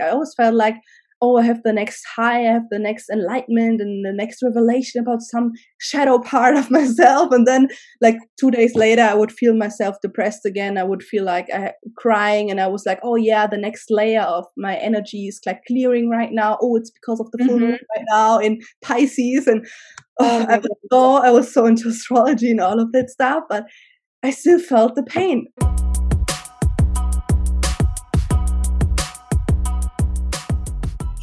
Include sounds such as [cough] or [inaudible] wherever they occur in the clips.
I always felt like oh, I have the next high, I have the next enlightenment and the next revelation about some shadow part of [laughs] myself. And then, like, two days later, I would feel myself depressed again. I would feel like I crying, and I was like, oh, yeah, the next layer of my energy is like clearing right now. Oh, it's because of the full moon mm-hmm. right now in Pisces. And oh, I, was so, I was so into astrology and all of that stuff, but I still felt the pain.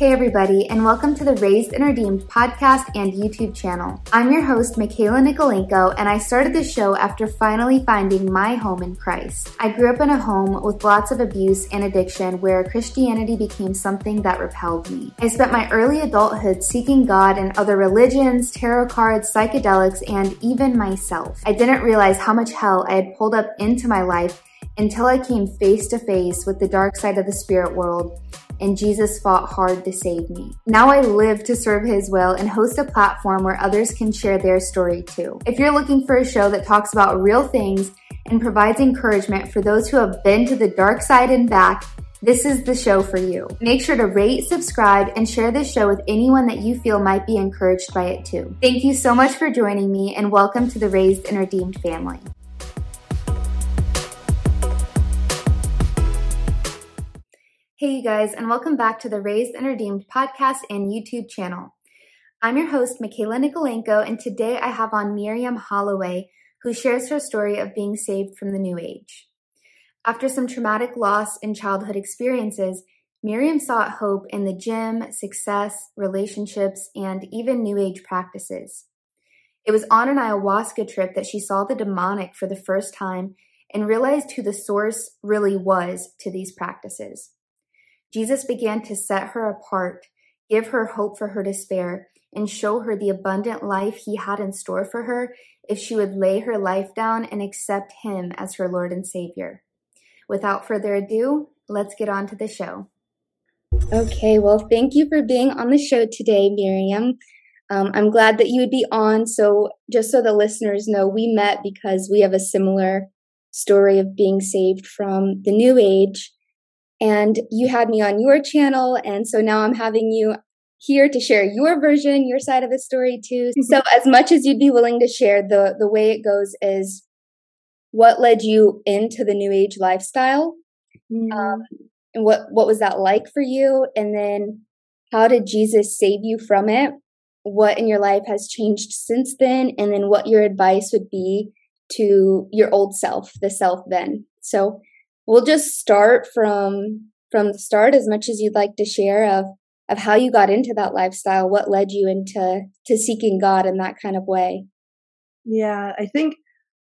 Hey, everybody, and welcome to the Raised and Redeemed podcast and YouTube channel. I'm your host, Michaela Nikolaenko, and I started this show after finally finding my home in Christ. I grew up in a home with lots of abuse and addiction where Christianity became something that repelled me. I spent my early adulthood seeking God and other religions, tarot cards, psychedelics, and even myself. I didn't realize how much hell I had pulled up into my life until I came face to face with the dark side of the spirit world and Jesus fought hard to save me. Now I live to serve His will and host a platform where others can share their story too. If you're looking for a show that talks about real things and provides encouragement for those who have been to the dark side and back, this is the show for you. Make sure to rate, subscribe, and share this show with anyone that you feel might be encouraged by it too. Thank you so much for joining me and welcome to the Raised and Redeemed family. Hey, you guys, and welcome back to the Raised and Redeemed podcast and YouTube channel. I'm your host, Michaela Nikolaenko, and today I have on Myrieme Holloway, who shares her story of being saved from the New Age. After some traumatic loss and childhood experiences, Myrieme sought hope in the gym, success, relationships, and even New Age practices. It was on an ayahuasca trip that she saw the demonic for the first time and realized who the source really was to these practices. Jesus began to set her apart, give her hope for her despair, and show her the abundant life he had in store for her if she would lay her life down and accept him as her Lord and Savior. Without further ado, let's get on to the show. Okay, well, thank you for being on the show today, Myrieme. Um, I'm glad that you would be on. So, just so the listeners know, we met because we have a similar story of being saved from the New Age and you had me on your channel. And so now I'm having you here to share your version, your side of the story too. Mm-hmm. So as much as you'd be willing to share, the, the way it goes is what led you into the new age lifestyle? Mm-hmm. Um, and what, what was that like for you? And then how did Jesus save you from it? What in your life has changed since then? And then what your advice would be to your old self, the self then. So we'll just start from from the start as much as you'd like to share of of how you got into that lifestyle what led you into to seeking god in that kind of way yeah i think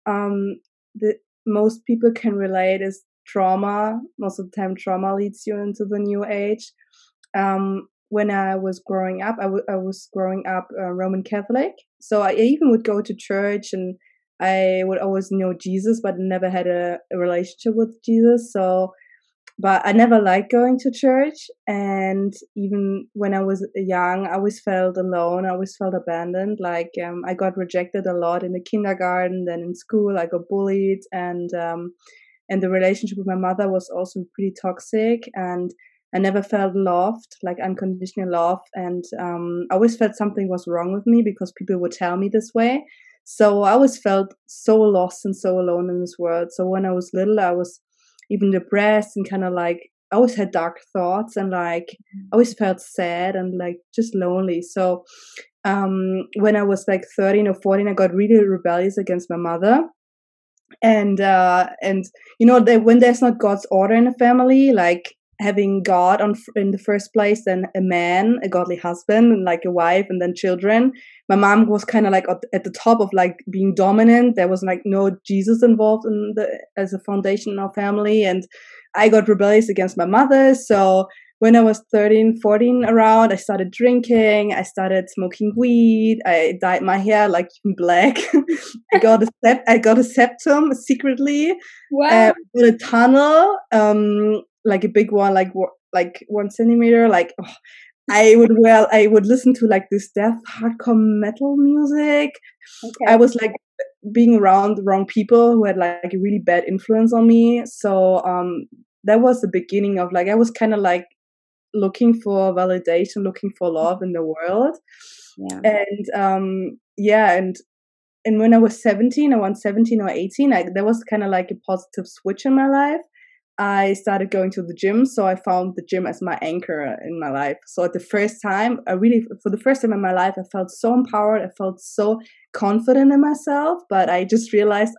um the most people can relate is trauma most of the time trauma leads you into the new age um when I was growing up, I, w- I was growing up uh, Roman Catholic. So I even would go to church and I would always know Jesus, but never had a, a relationship with Jesus. So, but I never liked going to church. And even when I was young, I always felt alone. I always felt abandoned. Like um, I got rejected a lot in the kindergarten. Then in school, I got bullied, and um, and the relationship with my mother was also pretty toxic. And I never felt loved, like unconditional love. And um, I always felt something was wrong with me because people would tell me this way. So I always felt so lost and so alone in this world. So when I was little, I was even depressed and kind of like I always had dark thoughts and like I always felt sad and like just lonely. So um, when I was like 13 or 14, I got really rebellious against my mother. And uh, and you know that when there's not God's order in a family, like having God on in the first place, then a man, a godly husband, and like a wife, and then children. My mom was kind of like at the top of like being dominant. There was like no Jesus involved in the as a foundation in our family, and I got rebellious against my mother. So when I was 13, 14 around, I started drinking. I started smoking weed. I dyed my hair like [laughs] black. I got a sept- I got a septum secretly. Wow. Uh, a tunnel. Um, like a big one, like like one centimeter. Like oh, I would well, I would listen to like this death hardcore metal music. Okay. I was like being around the wrong people who had like a really bad influence on me. So um, that was the beginning of like I was kind of like looking for validation, looking for love in the world. Yeah. And um, yeah, and and when I was 17, around 17 or 18, I, there was kind of like a positive switch in my life. I started going to the gym, so I found the gym as my anchor in my life. So at the first time, I really, for the first time in my life, I felt so empowered. I felt so confident in myself. But I just realized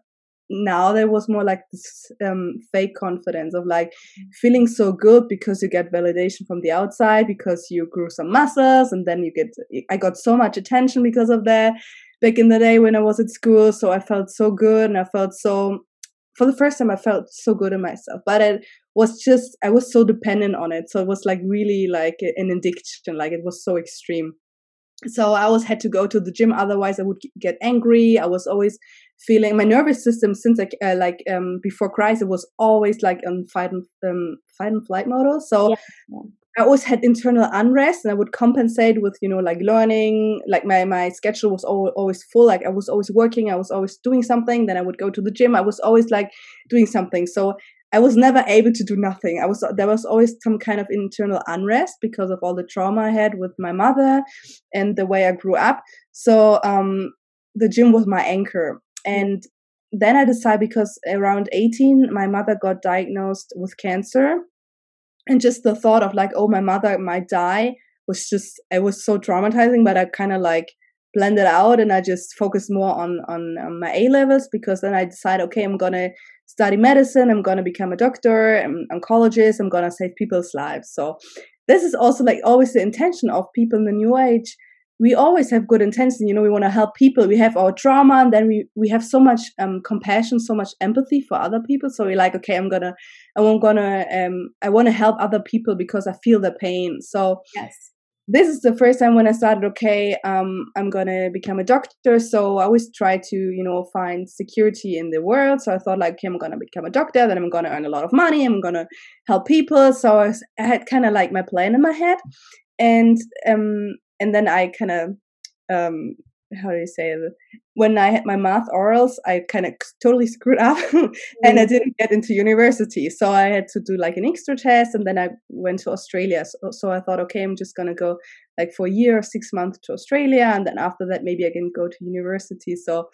now there was more like this um, fake confidence of like feeling so good because you get validation from the outside because you grew some muscles and then you get i got so much attention because of that back in the day when i was at school so i felt so good and i felt so for the first time i felt so good in myself but it was just i was so dependent on it so it was like really like an addiction like it was so extreme so i always had to go to the gym otherwise i would get angry i was always feeling my nervous system since like uh, like um before Christ it was always like on fight and um fight and flight mode. So yeah. I always had internal unrest and I would compensate with you know like learning like my my schedule was always full like I was always working I was always doing something then I would go to the gym I was always like doing something. So I was never able to do nothing. I was there was always some kind of internal unrest because of all the trauma I had with my mother and the way I grew up. So um the gym was my anchor. And then I decided because around 18, my mother got diagnosed with cancer. And just the thought of like, oh, my mother might die was just, it was so traumatizing, but I kind of like blended out and I just focused more on, on, my A levels because then I decided, okay, I'm to study medicine. I'm to become a doctor, an oncologist. I'm to save people's lives. So this is also like always the intention of people in the new age we always have good intention you know we want to help people we have our trauma and then we we have so much um, compassion so much empathy for other people. So we're like okay i'm gonna i'm gonna um i want to help other people because i feel the pain. So yes. this is the first time when i started okay um i'm gonna become a doctor. So i always try to you know find security in the world. So i thought like okay i'm gonna become a doctor then i'm gonna earn a lot of money i'm gonna help people. So i, I had kind of like my plan in my head. And um and then I kind of um how do you say it? When I had my math orals, I kind of totally screwed up [laughs] and I mm. didn't get into university. So I had to do like an extra test and then I went to Australia. So, so I thought, okay, I'm just going to go like for a year or six months to Australia. And then after that, maybe I can go to university. So,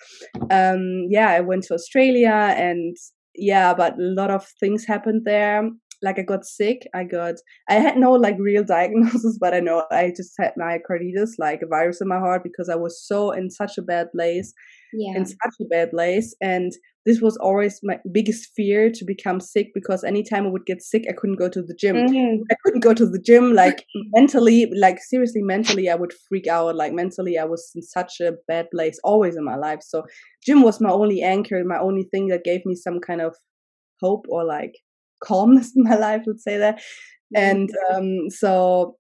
um, yeah, I went to Australia and yeah, but a lot of things happened there like I got sick. I got I had no like real [laughs] diagnosis, but I know I just had myocarditis, like a virus in my heart, because I was so in such a bad place, yeah. in such a bad place, and this was always my biggest fear to become sick because anytime I would get sick, I couldn't go to the gym. Mm-hmm. I couldn't go to the gym. Like mentally, like seriously, mentally, I would freak out. Like mentally, I was in such a bad place always in my life. So gym was my only anchor, my only thing that gave me some kind of hope or like calmness [laughs] in my life, let's say that. And um, so,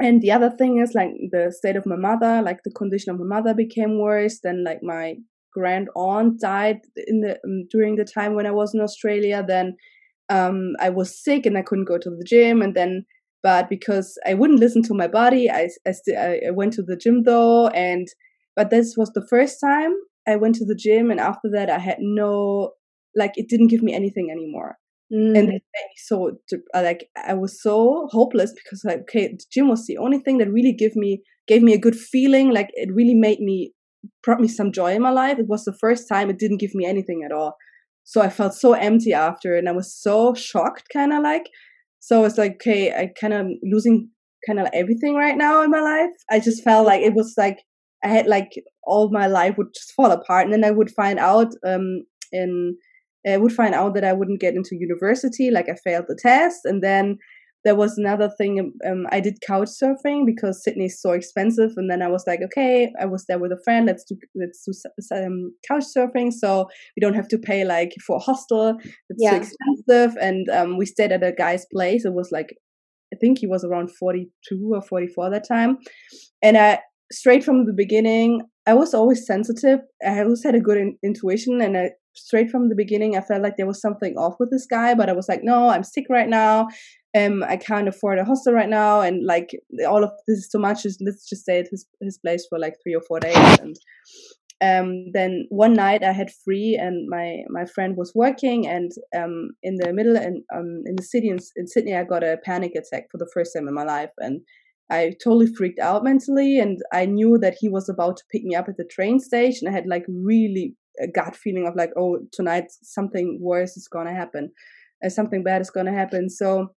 and the other thing is like the state of my mother, like the condition of my mother became worse. Then like my grand aunt died in the um, during the time when I was in Australia. Then um, I was sick and I couldn't go to the gym. And then, but because I wouldn't listen to my body, I I, st- I went to the gym though. And but this was the first time I went to the gym, and after that I had no like it didn't give me anything anymore. Mm. And it made me so uh, like I was so hopeless because like okay, the gym was the only thing that really gave me gave me a good feeling. Like it really made me brought me some joy in my life. It was the first time it didn't give me anything at all. So I felt so empty after, and I was so shocked, kind of like. So it's like okay, I kind of losing kind of like everything right now in my life. I just felt like it was like I had like all my life would just fall apart, and then I would find out um in I would find out that I wouldn't get into university, like I failed the test. And then there was another thing. Um, I did couch surfing because Sydney is so expensive, and then I was like, okay, I was there with a friend. Let's do let's do um, couch surfing, so we don't have to pay like for a hostel. It's yeah. too expensive, and um, we stayed at a guy's place. It was like I think he was around forty two or forty four that time, and I straight from the beginning I was always sensitive. I always had a good in- intuition, and I straight from the beginning, I felt like there was something off with this guy, but I was like, no, I'm sick right now. Um, I can't afford a hostel right now, and like all of this is too much. Let's just stay at his his place for like three or four days, and um, then one night I had free, and my my friend was working, and um, in the middle and um, in the city in, in Sydney, I got a panic attack for the first time in my life, and I totally freaked out mentally, and I knew that he was about to pick me up at the train station. I had like really a gut feeling of like, oh, tonight something worse is gonna happen, uh, something bad is gonna happen. So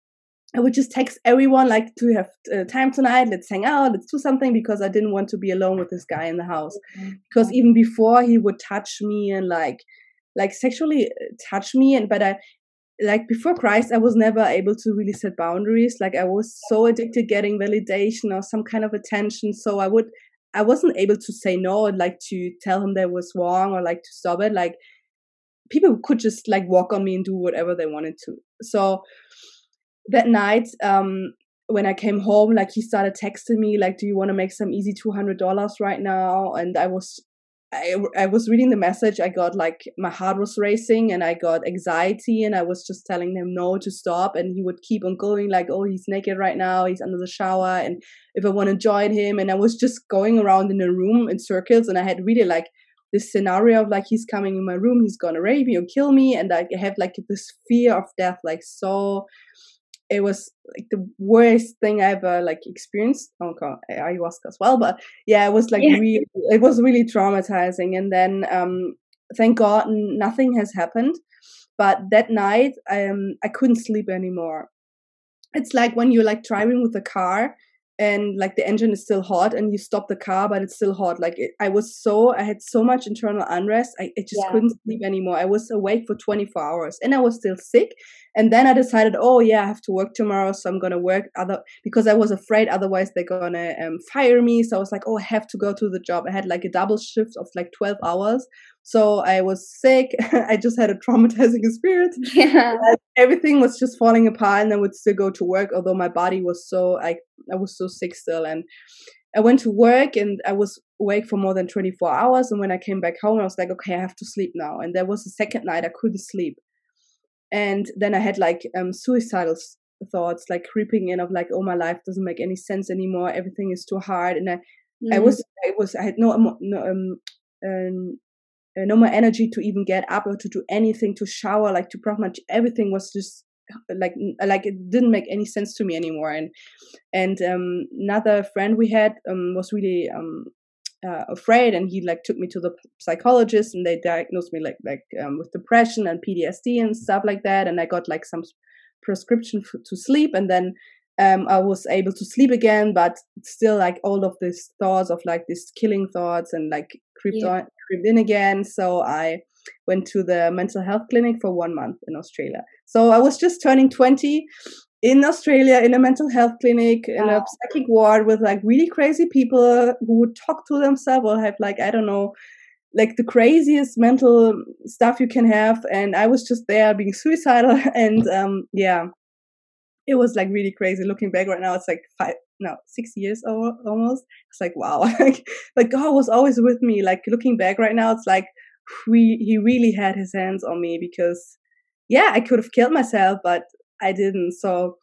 I would just text everyone like to have uh, time tonight. Let's hang out. Let's do something because I didn't want to be alone with this guy in the house. Mm-hmm. Because even before he would touch me and like like sexually uh, touch me and but I like before Christ I was never able to really set boundaries. Like I was so addicted getting validation or some kind of attention. So I would I wasn't able to say no and like to tell him that was wrong or like to stop it. Like people could just like walk on me and do whatever they wanted to. So that night, um, when I came home, like he started texting me, like, "Do you want to make some easy two hundred dollars right now?" And I was, I, I was reading the message. I got like my heart was racing, and I got anxiety, and I was just telling him no to stop, and he would keep on going, like, "Oh, he's naked right now. He's under the shower," and if I want to join him, and I was just going around in the room in circles, and I had really like this scenario of like he's coming in my room, he's gonna rape me or kill me, and I have like this fear of death, like so it was like the worst thing I ever like experienced. Oh god, ayahuasca as well, but yeah, it was like yeah. really, it was really traumatizing. And then, um, thank God, nothing has happened. But that night, I um, I couldn't sleep anymore. It's like when you're like driving with a car and like the engine is still hot and you stop the car but it's still hot like it, i was so i had so much internal unrest i, I just yeah. couldn't sleep anymore i was awake for 24 hours and i was still sick and then i decided oh yeah i have to work tomorrow so i'm gonna work other because i was afraid otherwise they're gonna um, fire me so i was like oh i have to go to the job i had like a double shift of like 12 hours so I was sick. [laughs] I just had a traumatizing [laughs] experience. Yeah. everything was just falling apart and I would still go to work, although my body was so I I was so sick still. And I went to work and I was awake for more than 24 hours. And when I came back home, I was like, okay, I have to sleep now. And there was a second night I couldn't sleep. And then I had like um, suicidal thoughts like creeping in of like, oh, my life doesn't make any sense anymore. Everything is too hard. And I, mm. I was, I was, I had no, no um, um, uh, no more energy to even get up or to do anything, to shower, like to pretty much everything was just like like it didn't make any sense to me anymore. And and um, another friend we had um, was really um, uh, afraid, and he like took me to the psychologist, and they diagnosed me like like um, with depression and PTSD and stuff like that. And I got like some prescription for, to sleep, and then um, I was able to sleep again, but still like all of these thoughts of like these killing thoughts and like creeped yeah. on creeped in again. So I went to the mental health clinic for one month in Australia. So I was just turning 20 in Australia in a mental health clinic wow. in a psychic ward with like really crazy people who would talk to themselves or have like, I don't know, like the craziest mental stuff you can have. And I was just there being suicidal. [laughs] And um, yeah, it was like really crazy looking back right now. It's like five, no, six years almost. It's like, wow, [laughs] like, like God was always with me. Like looking back right now, it's like we, he really had his hands on me because yeah, I could have killed myself, but I didn't. So,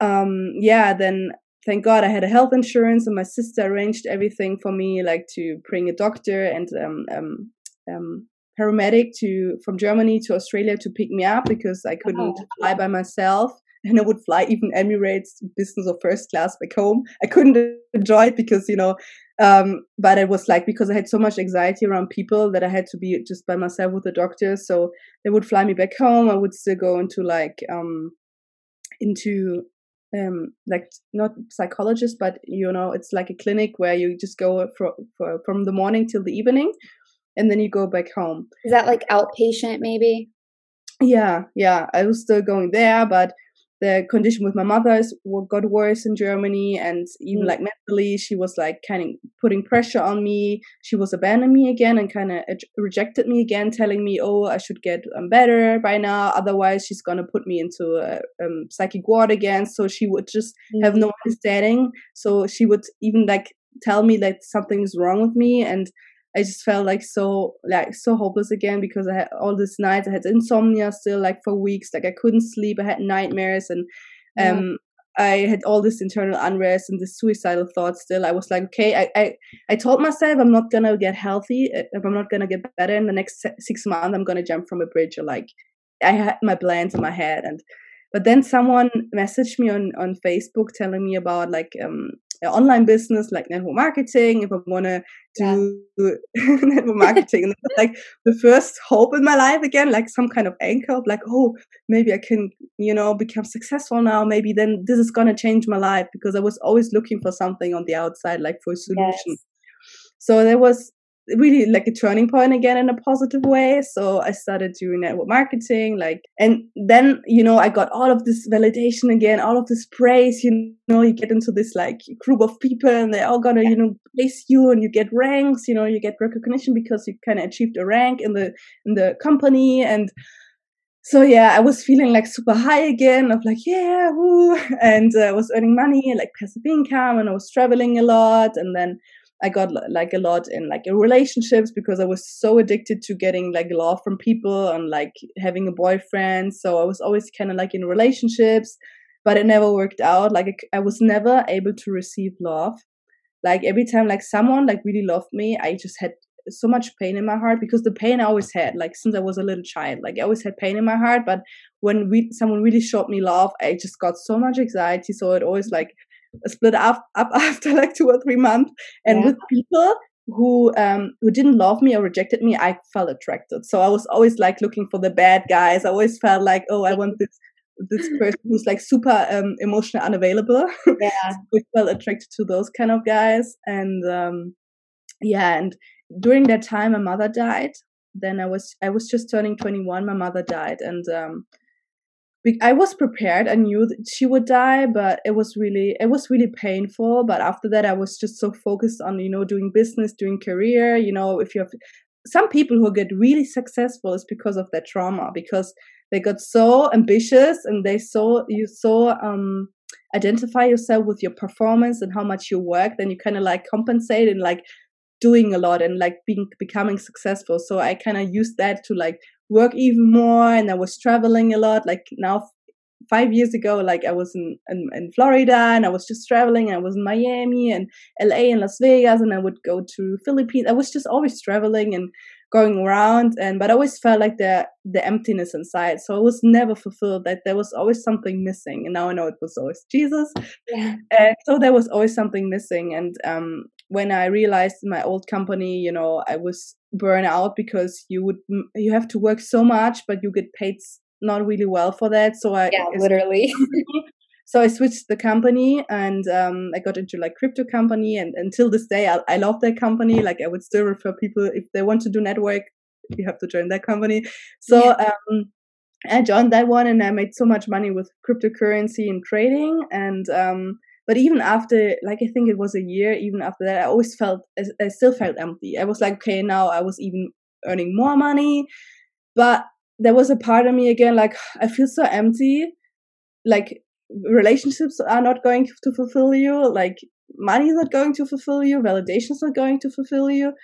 um, yeah, then thank God I had a health insurance and my sister arranged everything for me, like to bring a doctor and, um, um, um, paramedic to from Germany to Australia to pick me up because I couldn't oh. fly by myself and I would fly even Emirates business or first class back home. I couldn't enjoy it because, you know, um, but it was like because I had so much anxiety around people that I had to be just by myself with the doctor. So they would fly me back home. I would still go into like, um, into um like not psychologist but you know it's like a clinic where you just go for, for from the morning till the evening and then you go back home is that like outpatient maybe yeah yeah i was still going there but the condition with my mother is got worse in Germany, and even mm. like mentally, she was like kind of putting pressure on me. She was abandoning me again and kind of rejected me again, telling me, "Oh, I should get um, better by now, otherwise she's gonna put me into a um, psychic ward again." So she would just mm. have no understanding. So she would even like tell me that something is wrong with me, and I just felt like so like so hopeless again because I had all these nights I had insomnia still like for weeks like I couldn't sleep I had nightmares and um I had all this internal unrest and this suicidal thoughts still. I was like, okay, I, I, I told myself I'm not gonna get healthy uh, if I'm not gonna get better in the next six months. I'm gonna jump from a bridge or like I had my plans in my head and but then someone messaged me on on Facebook telling me about like um online business like network marketing if I want to do yeah. [laughs] network marketing and like the first hope in my life again like some kind of anchor of like oh maybe I can you know become successful now maybe then this is gonna change my life because I was always looking for something on the outside like for a solution yes. so there was really like a turning point again in a positive way. So I started doing network marketing, like, and then, you know, I got all of this validation again, all of this praise, you know, you get into this like group of people and they're all gonna, you know, place you and you get ranks, you know, you get recognition because you kind of achieved a rank in the, in the company. And, so yeah, I was feeling like super high again of like, yeah, woo. [laughs] And uh, I was earning money, like passive income, and I was traveling a lot. And then I got like a lot in like relationships because I was so addicted to getting like love from people and like having a boyfriend. So I was always kind of like in relationships, but it never worked out. Like I was never able to receive love. Like every time like someone like really loved me, I just had so much pain in my heart because the pain I always had, like since I was a little child, like I always had pain in my heart. But when we, someone really showed me love, I just got so much anxiety. So it always like split up, up [laughs] after like two or three months. And yeah. with people who um who didn't love me or rejected me, I felt attracted. So I was always like looking for the bad guys. I always felt like, oh, I want this this [laughs] person who's like super um emotionally unavailable. Yeah. [laughs] so I felt attracted to those kind of guys. And um yeah, and during that time my mother died. Then I was I was just turning 21, my mother died. And um I was prepared. I knew that she would die, but it was really it was really painful. But after that, I was just so focused on you know doing business, doing career. You know, if you have some people who get really successful is because of their trauma because they got so ambitious and they so you so um identify yourself with your performance and how much you work then you kind of like compensate and like doing a lot and like being becoming successful so i kind of used that to like work even more and I was traveling a lot. Like now, five years ago, like I was in, in, in Florida and I was just traveling. I was in Miami and LA and Las Vegas and I would go to Philippines. I was just always traveling and going around and but I always felt like the the emptiness inside. So I was never fulfilled that there was always something missing. And now I know it was always Jesus. [laughs] Yeah. And so there was always something missing. And um when I realized in my old company, you know, I was burn out because you would you have to work so much but you get paid not really well for that. So i yeah literally. [laughs] So i switched the company and um, i got into like crypto company and until this day I, I love that company. Like i would still refer people. If they want to do network you have to join that company. So yeah. um, i joined that one and i made so much money with cryptocurrency and trading and um, but even after like i think it was a year even after that i always felt i still felt empty. I was like okay now i was even earning more money. But there was a part of me again like i feel so empty. Like relationships are not going to fulfill you. Like money is not going to fulfill you. Validation is not going to fulfill you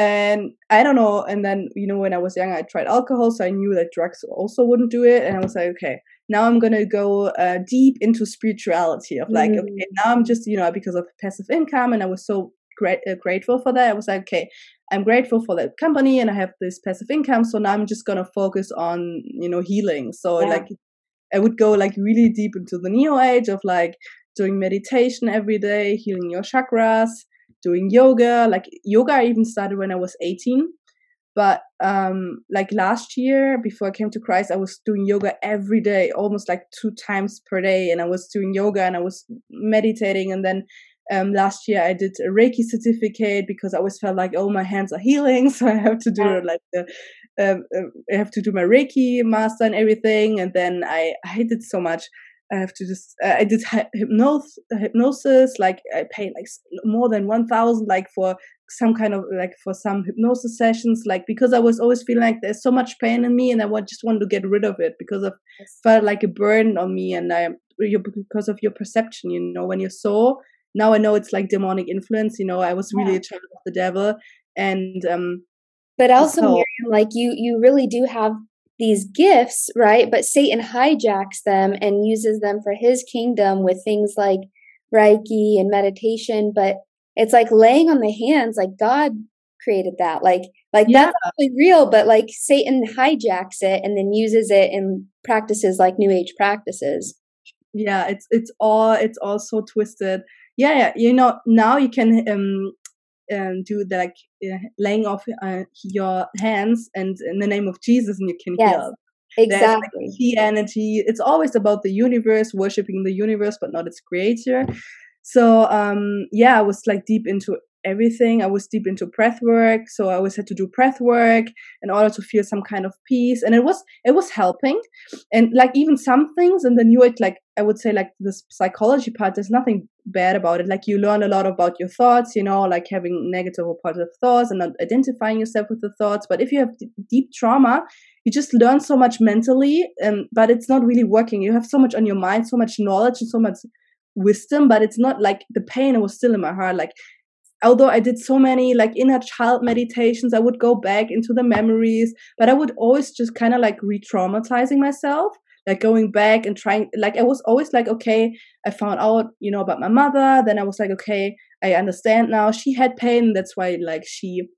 and i don't know and then you know when i was young i tried alcohol so i knew that drugs also wouldn't do it and i was like okay now i'm going to go uh, deep into spirituality of like mm. okay now i'm just you know because of passive income and i was so great, uh, grateful for that i was like okay i'm grateful for that company and i have this passive income so now i'm just going to focus on you know healing so yeah. like i would go like really deep into the new age of like doing meditation every day healing your chakras doing yoga like yoga i even started when i was 18 but um like last year before i came to christ i was doing yoga every day almost like two times per day and i was doing yoga and i was meditating and then um, last year I did a Reiki certificate because I always felt like, oh, my hands are healing, [laughs] so I have to do yeah. like the, um, uh, I have to do my Reiki master and everything. And then I, I did so much. I have to just uh, I did hypnosis, hypnosis like I paid like more than one thousand like for some kind of like for some hypnosis sessions like because I was always feeling like there's so much pain in me and I just wanted to get rid of it because of yes. felt like a burden on me and I because of your perception you know when you saw now I know it's like demonic influence you know I was really yeah. a child of the devil and um but also so, Myrieme, like you you really do have these gifts, right? But Satan hijacks them and uses them for his kingdom with things like Reiki and meditation. But it's like laying on the hands, like God created that. Like, like yeah. that's actually real, but like Satan hijacks it and then uses it in practices like New Age practices. Yeah, it's it's all it's all so twisted. Yeah, yeah. You know, now you can um um, do the like uh, laying off uh, your hands and in the name of Jesus, and you can yes, heal. Exactly. Like key energy. It's always about the universe, worshiping the universe, but not its creator. So um, yeah, I was like deep into everything. I was deep into breath work, so I always had to do breath work in order to feel some kind of peace, and it was it was helping. And like even some things in the new age, like I would say, like this psychology part, there's nothing bad about it. Like you learn a lot about your thoughts, you know, like having negative or positive thoughts and not identifying yourself with the thoughts. But if you have d- deep trauma, you just learn so much mentally, and but it's not really working. You have so much on your mind, so much knowledge, and so much wisdom, but it's not like the pain was still in my heart. Like although I did so many like inner child meditations, I would go back into the memories, but I would always just kind of like re traumatizing myself, like going back and trying. Like, I was always like, okay, I found out, you know, about my mother. Then I was like, okay, I understand now. She had pain. That's why, like, she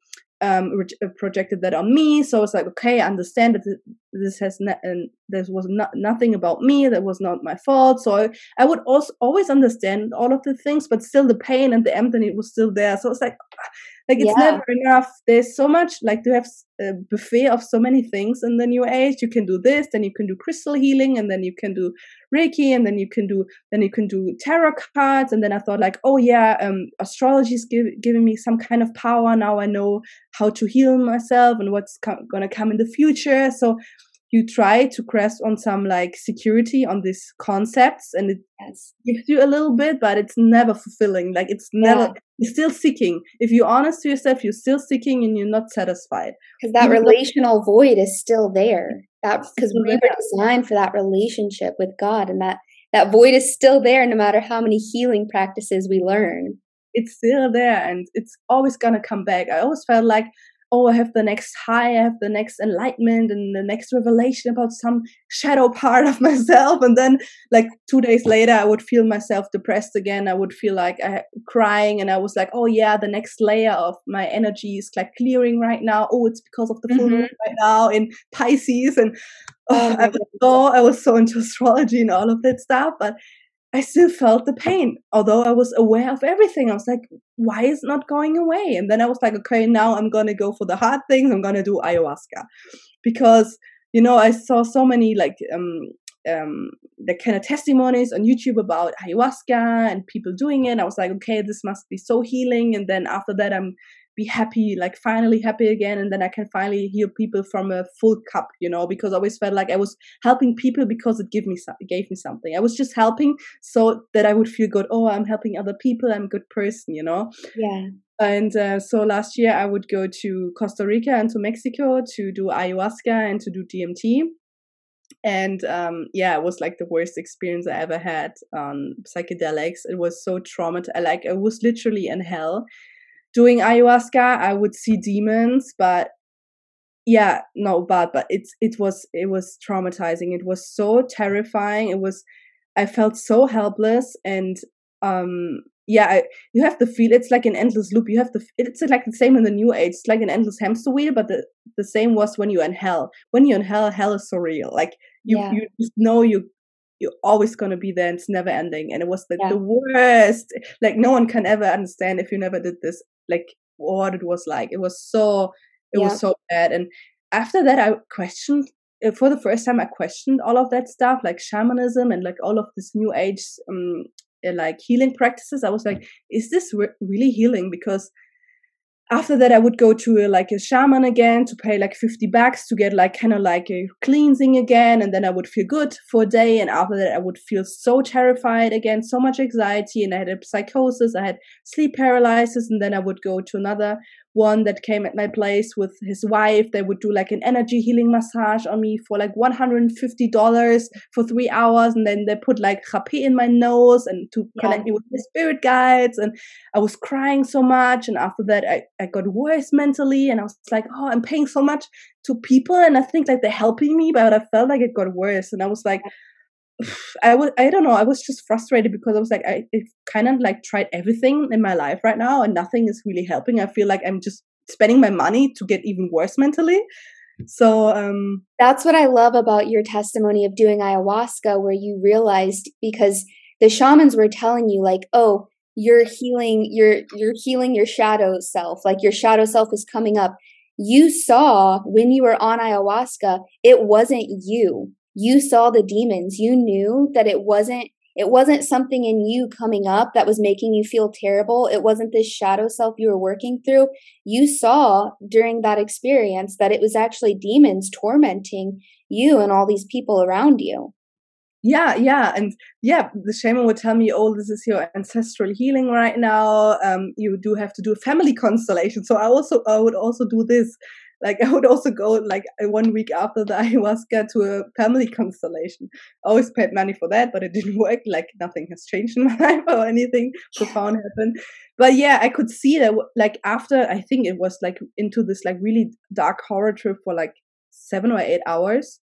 um, uh, projected that on me. So it's like, okay, I understand that this has ne- and this was not, nothing about me. That was not my fault. So I, I would also always understand all of the things, but still the pain and the emptiness was still there. So it's like, like it's yeah. never enough. There's so much like to have a buffet of so many things in the new age. You can do this then you can do crystal healing and then you can do reiki and then you can do then you can do tarot cards. And then i thought like oh yeah um astrology is give, giving me some kind of power. Now i know how to heal myself and what's co- gonna come in the future. So you try to crest on some like security on these concepts and it yes. gives you a little bit but it's never fulfilling. Like it's never yeah. you're still seeking. If you're honest to yourself you're still seeking and you're not satisfied. Because that Even relational void is still there. That because we were designed for that relationship with god and that that void is still there no matter how many healing practices we learn. It's still there and it's always gonna come back. I always felt like oh, I have the next high, I have the next enlightenment and the next revelation about some shadow part of [laughs] myself. And then, like, two days later, I would feel myself depressed again. I would feel like I crying. And I was like, oh, yeah, the next layer of my energy is like clearing right now. Oh, it's because of the full mm-hmm. moon right now in Pisces. And oh, [laughs] I, was so, I was so into astrology and all of that stuff. But I still felt the pain, although I was aware of everything. I was like, why is not going away? And then I was like, okay, now I'm going to go for the hard things. I'm going to do ayahuasca because, you know, I saw so many like, um, um, the kind of testimonies on YouTube about ayahuasca and people doing it. I was like, okay, this must be so healing. And then after that, I'm be happy, like finally happy again, and then I can finally heal people from a full cup, you know, because I always felt like I was helping people because it gave me gave me something. I was just helping so that I would feel good. Oh, I'm helping other people. I'm a good person, you know. Yeah. And uh, so last year I would go to Costa Rica and to Mexico to do ayahuasca and to do DMT. And um, yeah, it was like the worst experience I ever had on psychedelics. It was so traumatizing. Like I was literally in hell doing ayahuasca, I would see demons, but yeah, no, bad, but it's it was it was traumatizing. It was so terrifying. It was I felt so helpless and um yeah, I, you have to feel it's like an endless loop. You have to it's like the same in the new age. It's like an endless hamster wheel, but the the same was when you're in hell. When you're in hell, hell is surreal. Like you yeah. you just know you you're always gonna be there and it's never ending. And it was like yeah. the worst. Like no one can ever understand if you never did this like what it was like. It was so it yeah. was so bad. And after that, I questioned uh, for the first time. I questioned all of that stuff, like shamanism and like all of this new age, um, uh, like healing practices. I was like, is this re- really healing? Because after that i would go to a, like a shaman again to pay like 50 bucks to get like kind of like a cleansing again and then i would feel good for a day and after that i would feel so terrified again so much anxiety and i had a psychosis i had sleep paralysis and then i would go to another one that came at my place with his wife. They would do like an energy healing massage on me for like $150 for three hours. And then they put like rapé in my nose and to yeah. connect me with the spirit guides. And I was crying so much. And after that, I, I got worse mentally. And I was like, oh, I'm paying so much to people. And I think like they're helping me, but I felt like it got worse. And I was like, I was I don't know I was just frustrated because I was like I kind of like tried everything in my life right now and nothing is really helping. I feel like I'm just spending my money to get even worse mentally. So um that's what I love about your testimony of doing ayahuasca where you realized because the shamans were telling you like oh you're healing you're you're healing your shadow self like your shadow self is coming up you saw when you were on ayahuasca it wasn't you you saw the demons. You knew that it wasn't it wasn't something in you coming up that was making you feel terrible. It wasn't this shadow self you were working through. You saw during that experience that it was actually demons tormenting you and all these people around you. Yeah yeah and yeah the shaman would tell me oh this is your ancestral healing right now. Um you do have to do a family constellation. So i also i would also do this like I would also go like one week after the [laughs] ayahuasca to a family constellation. I always paid money for that, but it didn't [laughs] work. Like nothing has changed in my [laughs] life or anything profound happened. But yeah, I could see that like after I think it was like into this like really dark horror trip for like seven or eight hours.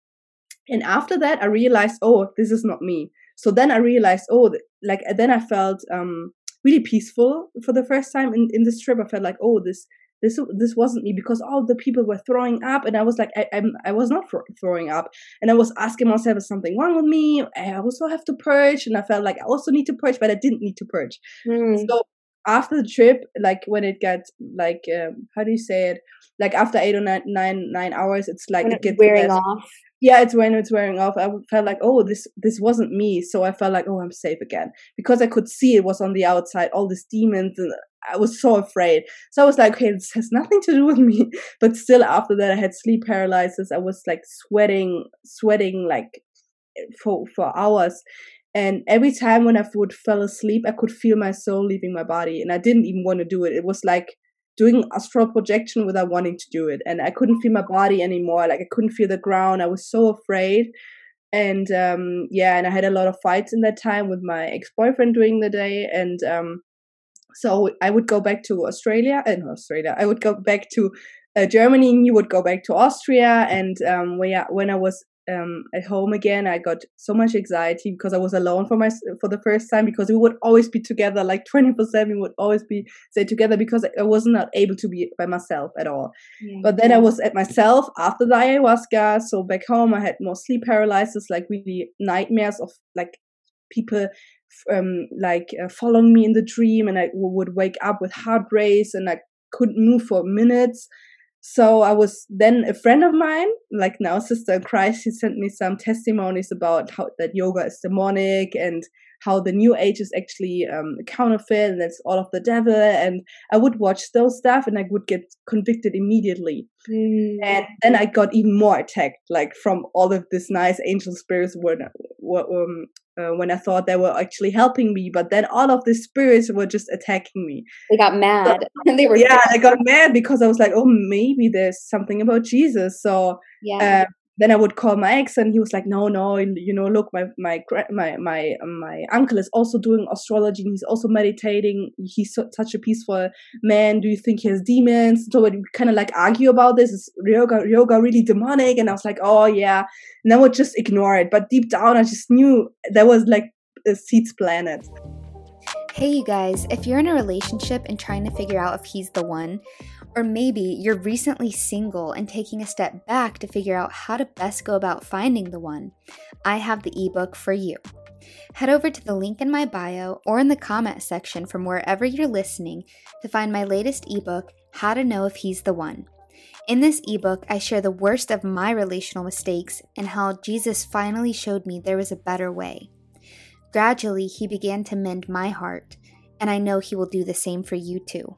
And after that, I realized, oh, this is not me. So then I realized, oh, like then I felt um really peaceful for the first time in, in this trip. I felt like, oh, this this this wasn't me because all the people were throwing up and i was like i I'm, i was not throwing up. And i was asking myself is something wrong with me? I also have to purge and i felt like i also need to purge but i didn't need to purge mm. so after the trip like when it gets like um, how do you say it? Like after eight or nine nine, nine hours it's like when it gets wearing off yeah it's when it's wearing off i felt like oh this this wasn't me so i felt like oh i'm safe again because i could see it was on the outside all these demons and I was so afraid. So I was like, okay, this has nothing to do with me. [laughs] But still, after that, I had sleep paralysis. I was like sweating, sweating like for for hours. And every time when I would fell asleep, I could feel my soul leaving my body, and I didn't even want to do it. It was like doing astral projection without wanting to do it, and I couldn't feel my body anymore. Like I couldn't feel the ground. I was so afraid and um yeah and i had a lot of fights in that time with my ex-boyfriend during the day and um so I would go back to Australia and uh, Australia. I would go back to uh, Germany, and you would go back to Austria. And um, when, yeah, when I was um, at home again, I got so much anxiety because I was alone for my for the first time because we would always be together, like twenty four seven. Would always be stay together because I was not able to be by myself at all. Yeah. But then I was at myself after the ayahuasca. So back home, I had more sleep paralysis, like really nightmares of like people um, like uh, following me in the dream, and I would wake up with heart race, and I couldn't move for minutes. So I was then a friend of mine, like now sister in Christ, he sent me some testimonies about how that yoga is demonic and how the new age is actually um, counterfeit and it's all of the devil. And I would watch those stuff and I would get convicted immediately. Mm. And then I got even more attacked, like from all of this nice angel spirits were. um, uh, when I thought they were actually helping me, but then all of the spirits were just attacking me. They got mad. So, [laughs] they were yeah, I got mad because I was like, oh, maybe there's something about Jesus. So yeah. Uh, then I would call my ex, and he was like, "No, no, you know, look, my my my my um, my uncle is also doing astrology, and he's also meditating. He's so, such a peaceful man. Do you think he has demons?" So we kind of like argue about this. Is yoga yoga really demonic? And I was like, "Oh yeah," and I would just ignore it. But deep down, I just knew there was like a seeds planet. Hey, you guys, if you're in a relationship and trying to figure out if he's the one, or maybe you're recently single and taking a step back to figure out how to best go about finding the one. I have the ebook for you. Head over to the link in my bio or in the comment section from wherever you're listening to find my latest ebook, How to Know If He's the One. In this ebook, I share the worst of my relational mistakes and how Jesus finally showed me there was a better way. Gradually, he began to mend my heart, and I know he will do the same for you too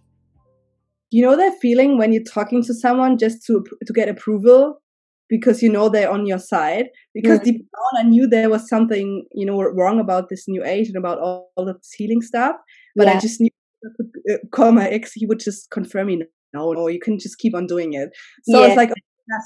you know that feeling when you're talking to someone just to to get approval because you know they're on your side because deep down i knew there was something you know wrong about this new age and about all, all of this healing stuff but yeah. i just knew I could uh, call my ex he would just confirm me no, no, you can just keep on doing it. So yeah. it's like,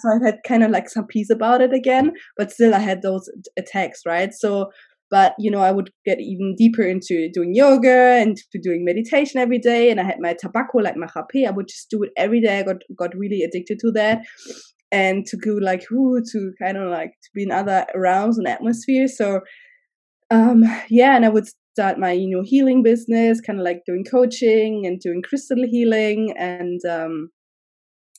so I had kind of like some peace about it again, but still I had those attacks, right? So, but you know, I would get even deeper into doing yoga and doing meditation every day. And I had my tobacco, like my hape. I would just do it every day. I got got really addicted to that, and to go like who to kind of like to be in other realms and atmospheres. So, um, yeah, and I would start my you know healing business, kind of like doing coaching and doing crystal healing, and um,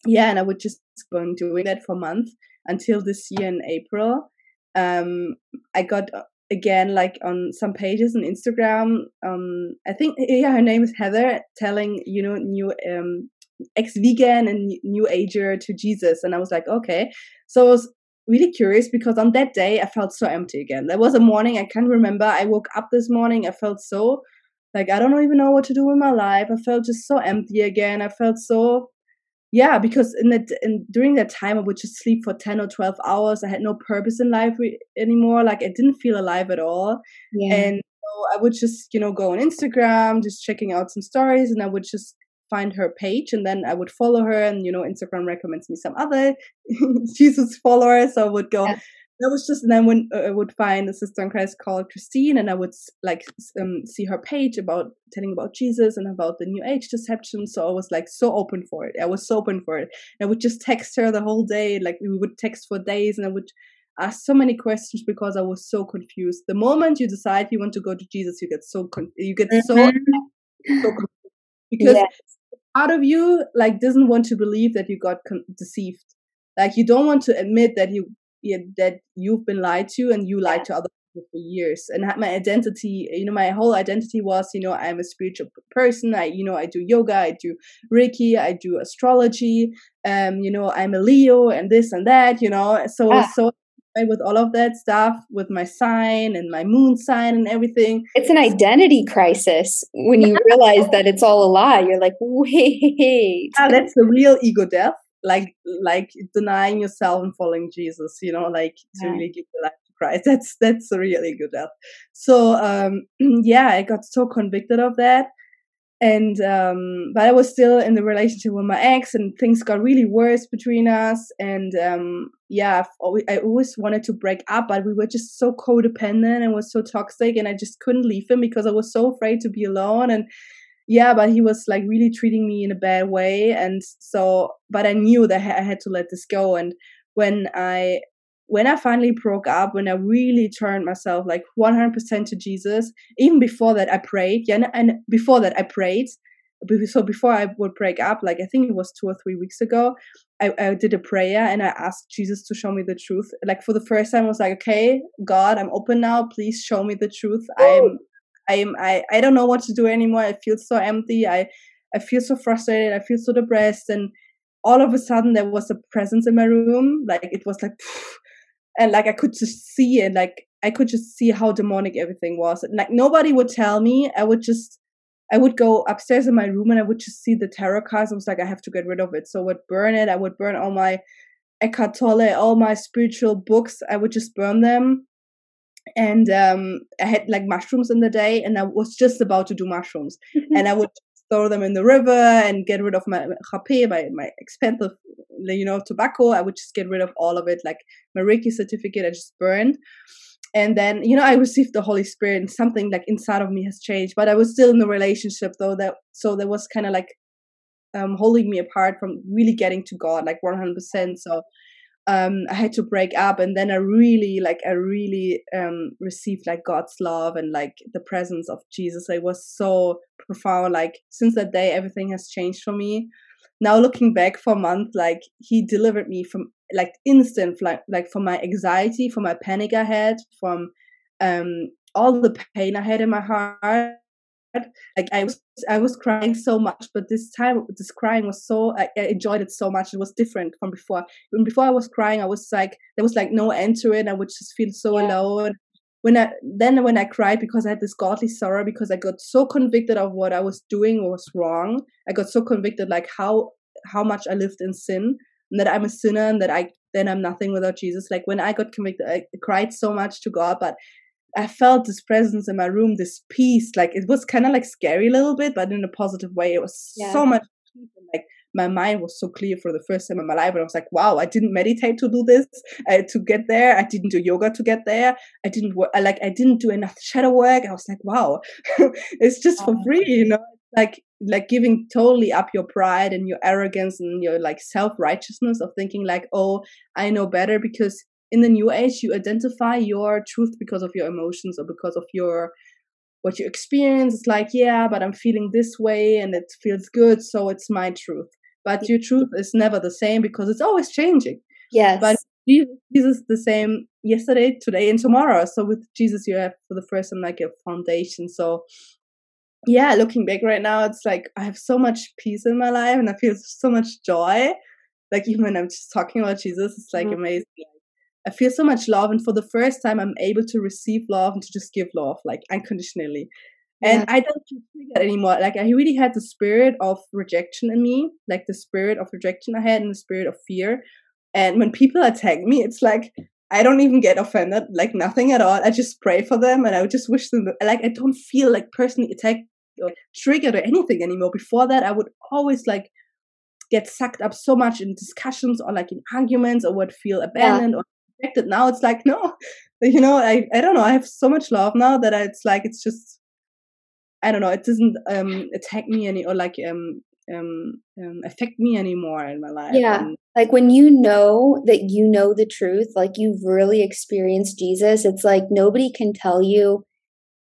yeah, and I would just go on doing that for a month until this year in April. Um, I got uh, again like on some pages on Instagram. Um, I think yeah, her name is Heather, telling you know new um ex-vegan and new ager to Jesus, and I was like, okay. So I was really curious because on that day I felt so empty again. There was a morning I can't remember. I woke up this morning. I felt so like I don't even know what to do with my life. I felt just so empty again. I felt so yeah because in that in during that time i would just sleep for 10 or 12 hours. I had no purpose in life re- anymore. Like i didn't feel alive at all. Yeah. and so i would just you know go on instagram just checking out some stories and i would just find her page and then i would follow her and you know instagram recommends me some other [laughs] jesus followers so i would go yeah that was just and then when uh, I would find a sister in Christ called Christine, and I would like um, see her page about telling about Jesus and about the New Age deception. So I was like so open for it. I was so open for it. And I would just text her the whole day. Like we would text for days, and I would ask so many questions because I was so confused. The moment you decide you want to go to Jesus, you get so con- you get so, mm-hmm. [laughs] so confused because yes. out of you like doesn't want to believe that you got con- deceived. Like you don't want to admit that you yeah, that you've been lied to and you lied to other people for years. And my identity you know my whole identity was you know i'm a spiritual person. I you know i do yoga i do reiki i do astrology um you know i'm a leo and this and that you know. So ah. so with all of that stuff with my sign and my moon sign and everything. It's an identity crisis. When you [laughs] realize that it's all a lie you're like wait. Yeah, that's the real ego death like like denying yourself and following Jesus, you know, like to yeah. really give your life to Christ. [laughs] That's that's a really good help. So um [clears throat] yeah, I got so convicted of that. And um but I was still in the relationship with my ex and things got really worse between us. And um yeah, always, I always wanted to break up, but we were just so codependent and was so toxic and I just couldn't leave him because I was so afraid to be alone and yeah, but he was like really treating me in a bad way. And so, but I knew that I had to let this go. And when I, when I finally broke up, when I really turned myself like 100% to Jesus, even before that I prayed, yeah, and before that I prayed. So before I would break up, like I think it was two or three weeks ago, I, I did a prayer and I asked Jesus to show me the truth. Like for the first time, I was like, okay, God, I'm open now. Please show me the truth. I'm I'm I, I don't know what to do anymore. I feel so empty. I I feel so frustrated. I feel so depressed. And all of a sudden there was a presence in my room. Like it was like [sighs] and like I could just see it. Like I could just see how demonic everything was. Like nobody would tell me. I would just I would go upstairs in my room and I would just see the tarot cards. I was like, I have to get rid of it. So I would burn it. I would burn all my Eckhart Tolle, all my spiritual books. I would just burn them and um, I had like mushrooms in the day, and I was just about to do mushrooms, and I would throw them in the river and get rid of my hape, my my expensive, you know, tobacco. I would just get rid of all of it, like my Reiki certificate. I just burned, and then you know I received the Holy Spirit, and something like inside of me has changed. But I was still in the relationship though. That so there was kind of like um, holding me apart from really getting to God, like one hundred percent. So um, I had to break up, and then I really, like, I really um, received like God's love and like the presence of Jesus. It was so profound. Like since that day, everything has changed for me. Now looking back for a month, like He delivered me from like instant, like like from my anxiety, from my panic I had, from um, all the pain I had in my heart like i was i was crying so much but this time this crying was so I, I, enjoyed it so much. It was different from before. When before i was crying i was like there was like no end to it. I would just feel so yeah. alone. When i then when i cried because i had this godly sorrow because i got so convicted of what i was doing was wrong. I got so convicted like how how much i lived in sin and that i'm a sinner and that i then i'm nothing without jesus. Like when i got convicted i cried so much to god but I felt this presence in my room, this peace. Like it was kind of like scary a little bit, but in a positive way. It was yeah. so much like my mind was so clear for the first time in my life and i was like wow i didn't meditate to do this uh, to get there i didn't do yoga to get there i didn't work I, like i didn't do enough shadow work i was like wow [laughs] it's just for free you know like like giving totally up your pride and your arrogance and your like self-righteousness of thinking like oh i know better because in the new age you identify your truth because of your emotions or because of your what you experience. It's like yeah but i'm feeling this way and it feels good so it's my truth. But your truth is never the same because it's always changing. Yes. But jesus is the same yesterday today and tomorrow. So with jesus you have for the first time like a foundation. So yeah looking back right now it's like i have so much peace in my life and i feel so much joy. Like even when i'm just talking about jesus it's like mm-hmm. amazing I feel so much love, and for the first time, I'm able to receive love and to just give love like unconditionally. And. I don't feel that anymore. Like I really had the spirit of rejection in me, like the spirit of rejection I had, and the spirit of fear. And when people attack me, it's like I don't even get offended, like nothing at all. I just pray for them, and I would just wish them like I don't feel like personally attacked or triggered or anything anymore. Before that, I would always like get sucked up so much in discussions or like in arguments or would feel abandoned yeah. or rejected. Now it's like, no, [laughs] you know, I, I don't know. I have so much love now that I, it's like, it's just, I don't know, it doesn't um, attack me any or like um, um, um, affect me anymore in my life. Yeah. And, like when you know that you know the truth, like you've really experienced Jesus, it's like nobody can tell you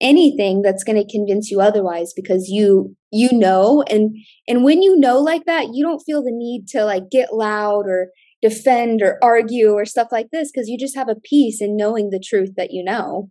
anything that's going to convince you otherwise because you you know and and when you know like that you don't feel the need to like get loud or defend or argue or stuff like this because you just have a peace in knowing the truth that you know.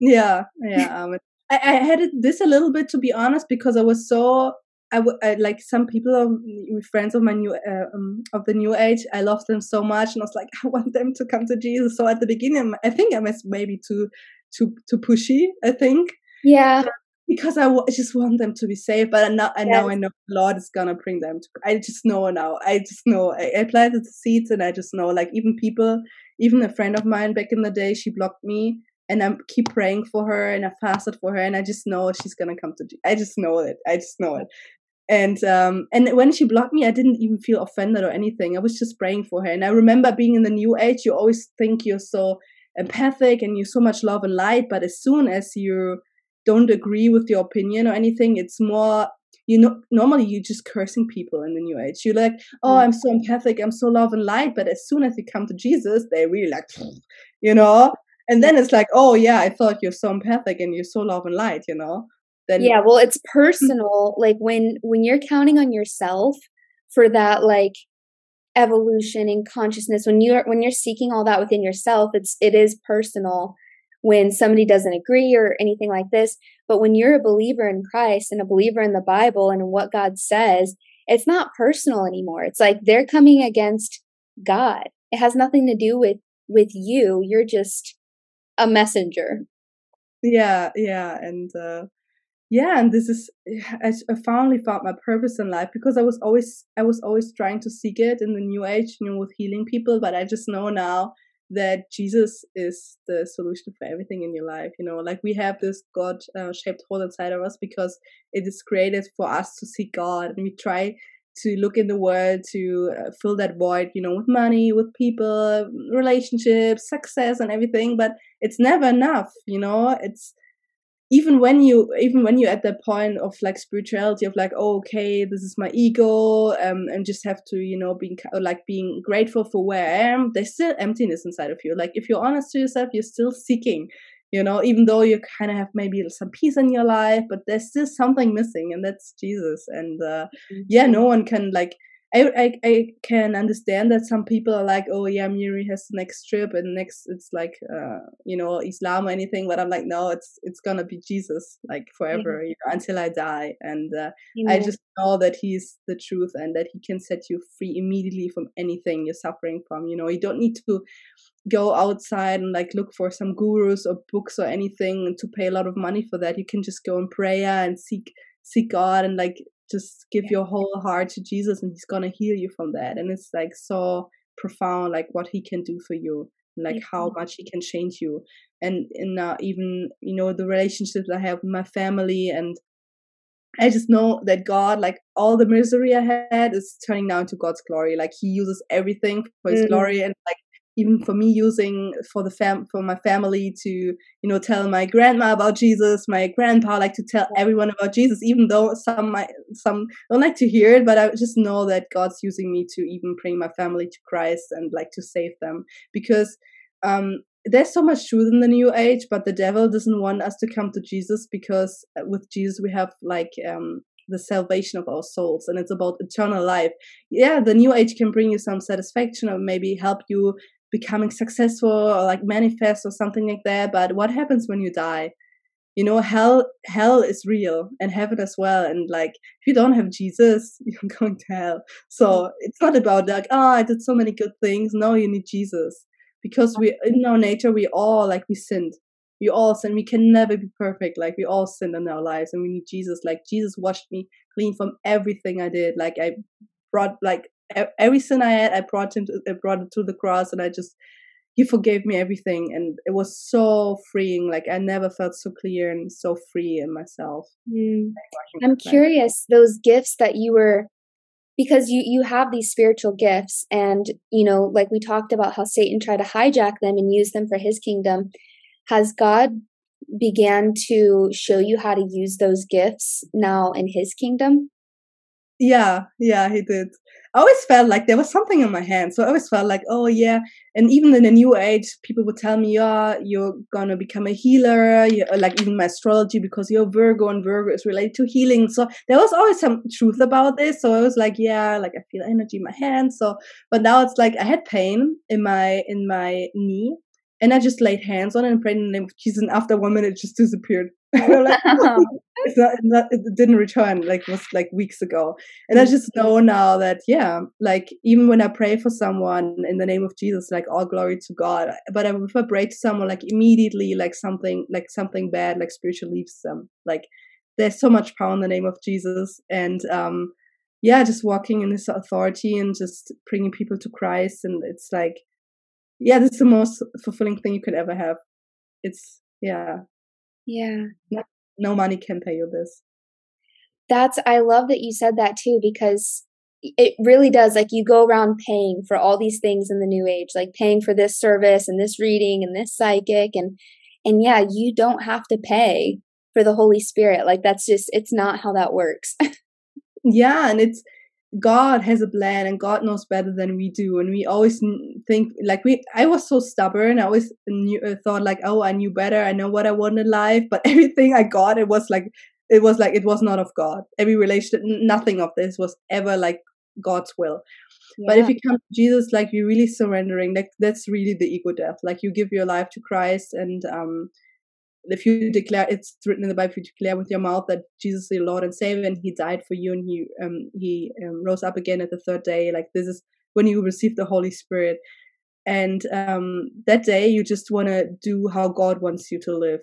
Yeah, yeah. [laughs] Um, I, I had this a little bit to be honest because I was so I, w- I like some people of friends of my new uh, um, of the new age. I love them so much, and I was like, [laughs] I want them to come to Jesus. So at the beginning, I think I was maybe too too too pushy. I think. Yeah because I, w- I just want them to be safe. But I know, I know, yes. I know the Lord is gonna bring them. To, I just know now. I just know. I, I planted the seeds, and I just know. Like even people, even a friend of mine back in the day, she blocked me, and I keep praying for her, and I fasted for her, and I just know she's gonna come to. I just know it. I just know it. And um and when she blocked me, I didn't even feel offended or anything. I was just praying for her, and I remember being in the new age. You always think you're so empathic and you're so much love and light, but as soon as you don't agree with your opinion or anything. It's more you know normally you're just cursing people in the new age. You're like oh i'm so empathic i'm so love and light but as soon as you come to jesus they really like [laughs] you know? And then it's like oh yeah i thought you're so empathic and you're so love and light you know? Then yeah well it's personal like when when you're counting on yourself for that like evolution and consciousness when you're when you're seeking all that within yourself it's it is personal when somebody doesn't agree or anything like this. But when you're a believer in Christ and a believer in the Bible and what God says, it's not personal anymore. It's like they're coming against God. It has nothing to do with with you. You're just a messenger. Yeah, yeah, and uh yeah, and this is I, finally found my purpose in life because I was always I was always trying to seek it in the new age, you know, with healing people, but I just know now that Jesus is the solution for everything in your life. You know, like we have this God uh, shaped hole inside of us because it is created for us to seek God, and we try to look in the world to uh, fill that void, you know, with money, with people, relationships, success, and everything. But it's never enough. You know, it's even when you even when you're at that point of like spirituality of like oh, okay this is my ego um and just have to you know being like being grateful for where i am there's still emptiness inside of you like if you're honest to yourself you're still seeking you know even though you kind of have maybe some peace in your life but there's still something missing and that's jesus and uh mm-hmm. yeah no one can like I, I, I can understand that some people are like, oh yeah, Miri has the next trip and next it's like uh you know Islam or anything, but I'm like, no, it's it's gonna be Jesus like forever, you know, until I die, and uh, yeah. I just know that He's the truth and that He can set you free immediately from anything you're suffering from. You know, you don't need to go outside and like look for some gurus or books or anything to pay a lot of money for that. You can just go in prayer and seek seek God and like just give your whole heart to Jesus and he's gonna heal you from that. And it's like so profound, like what he can do for you, like how much he can change you. And and uh, even you know the relationships I have with my family and I just know that God, like all the misery I had, is turning now into God's glory. Like He uses everything for His mm-hmm. glory, and like even for me using for the fam for my family to you know tell my grandma about Jesus, my grandpa like to tell everyone about Jesus, even though some might some don't like to hear it, but I just know that God's using me to even bring my family to Christ and like to save them. Because um there's so much truth in the new age but the devil doesn't want us to come to jesus because uh, with jesus we have like um the salvation of our souls and it's about eternal life. Yeah the new age can bring you some satisfaction or maybe help you becoming successful or like manifest or something like that but what happens when you die? You know hell hell is real and heaven as well and like if you don't have jesus [laughs] you're going to hell. So mm. it's not about like oh i did so many good things. No you need jesus. Because we in our nature we all like we sinned. We all sin we can never be perfect. Like we all sin in our lives and we need jesus. Like jesus washed me clean from everything i did. Like i brought like every sin i had i brought him to, I brought it to the cross and i just he forgave me everything and it was so freeing like i never felt so clear and so free in myself. Mm. i'm curious those gifts that you were because you you have these spiritual gifts and you know like we talked about how satan tried to hijack them and use them for his kingdom. Has god began to show you how to use those gifts now in his kingdom? Yeah yeah he did I always felt like there was something in my hand. So I always felt like, oh yeah. And even in the new age, people would tell me, yeah, you're gonna become a healer. You're, like even my astrology, because you're Virgo and Virgo is related to healing. So there was always some truth about this. So I was like, yeah, like I feel energy in my hand. So, but now it's like I had pain in my in my knee, and I just laid hands on it and prayed in the name of Jesus. And after one minute, it just disappeared. Like, [laughs] it's not, it's not, it didn't return like was like weeks ago. And I mm. just know now that yeah, like even when I pray for someone in the name of Jesus, like all glory to God. But if I pray to someone, like immediately, like something like something bad, like spiritual leaves them. Like there's so much power in the name of Jesus, and um, yeah, just walking in His authority and just bringing people to Christ, and it's like yeah, this is the most fulfilling thing you could ever have. It's yeah. Yeah. No, no money can pay you this. That's I love that you said that too because it really does like you go around paying for all these things in the new age like paying for this service and this reading and this psychic and and yeah you don't have to pay for the holy spirit like that's just it's not how that works [laughs] yeah and it's God has a plan and God knows better than we do. And we always think like we, I was so stubborn. I always knew, uh, thought like, oh, I knew better. I know what I want in life. But [laughs] everything I got, it was like, it was like, it was not of God. Every relationship, nothing of this was ever like God's will. Yeah. But if you come to Jesus, like you're really surrendering, like that's really the ego death. Like you give your life to Christ and, um, if you declare it's written in the bible if you declare with your mouth that jesus is your lord and savior and he died for you and he um he um, rose up again at the third day like this is when you receive the holy spirit. And um that day you just want to do how god wants you to live.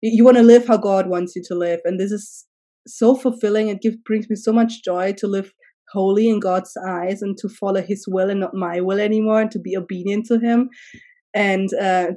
You want to live how god wants you to live and this is so fulfilling. It gives brings me so much joy to live holy in god's eyes and to follow his will and not my will anymore and to be obedient to him. And uh,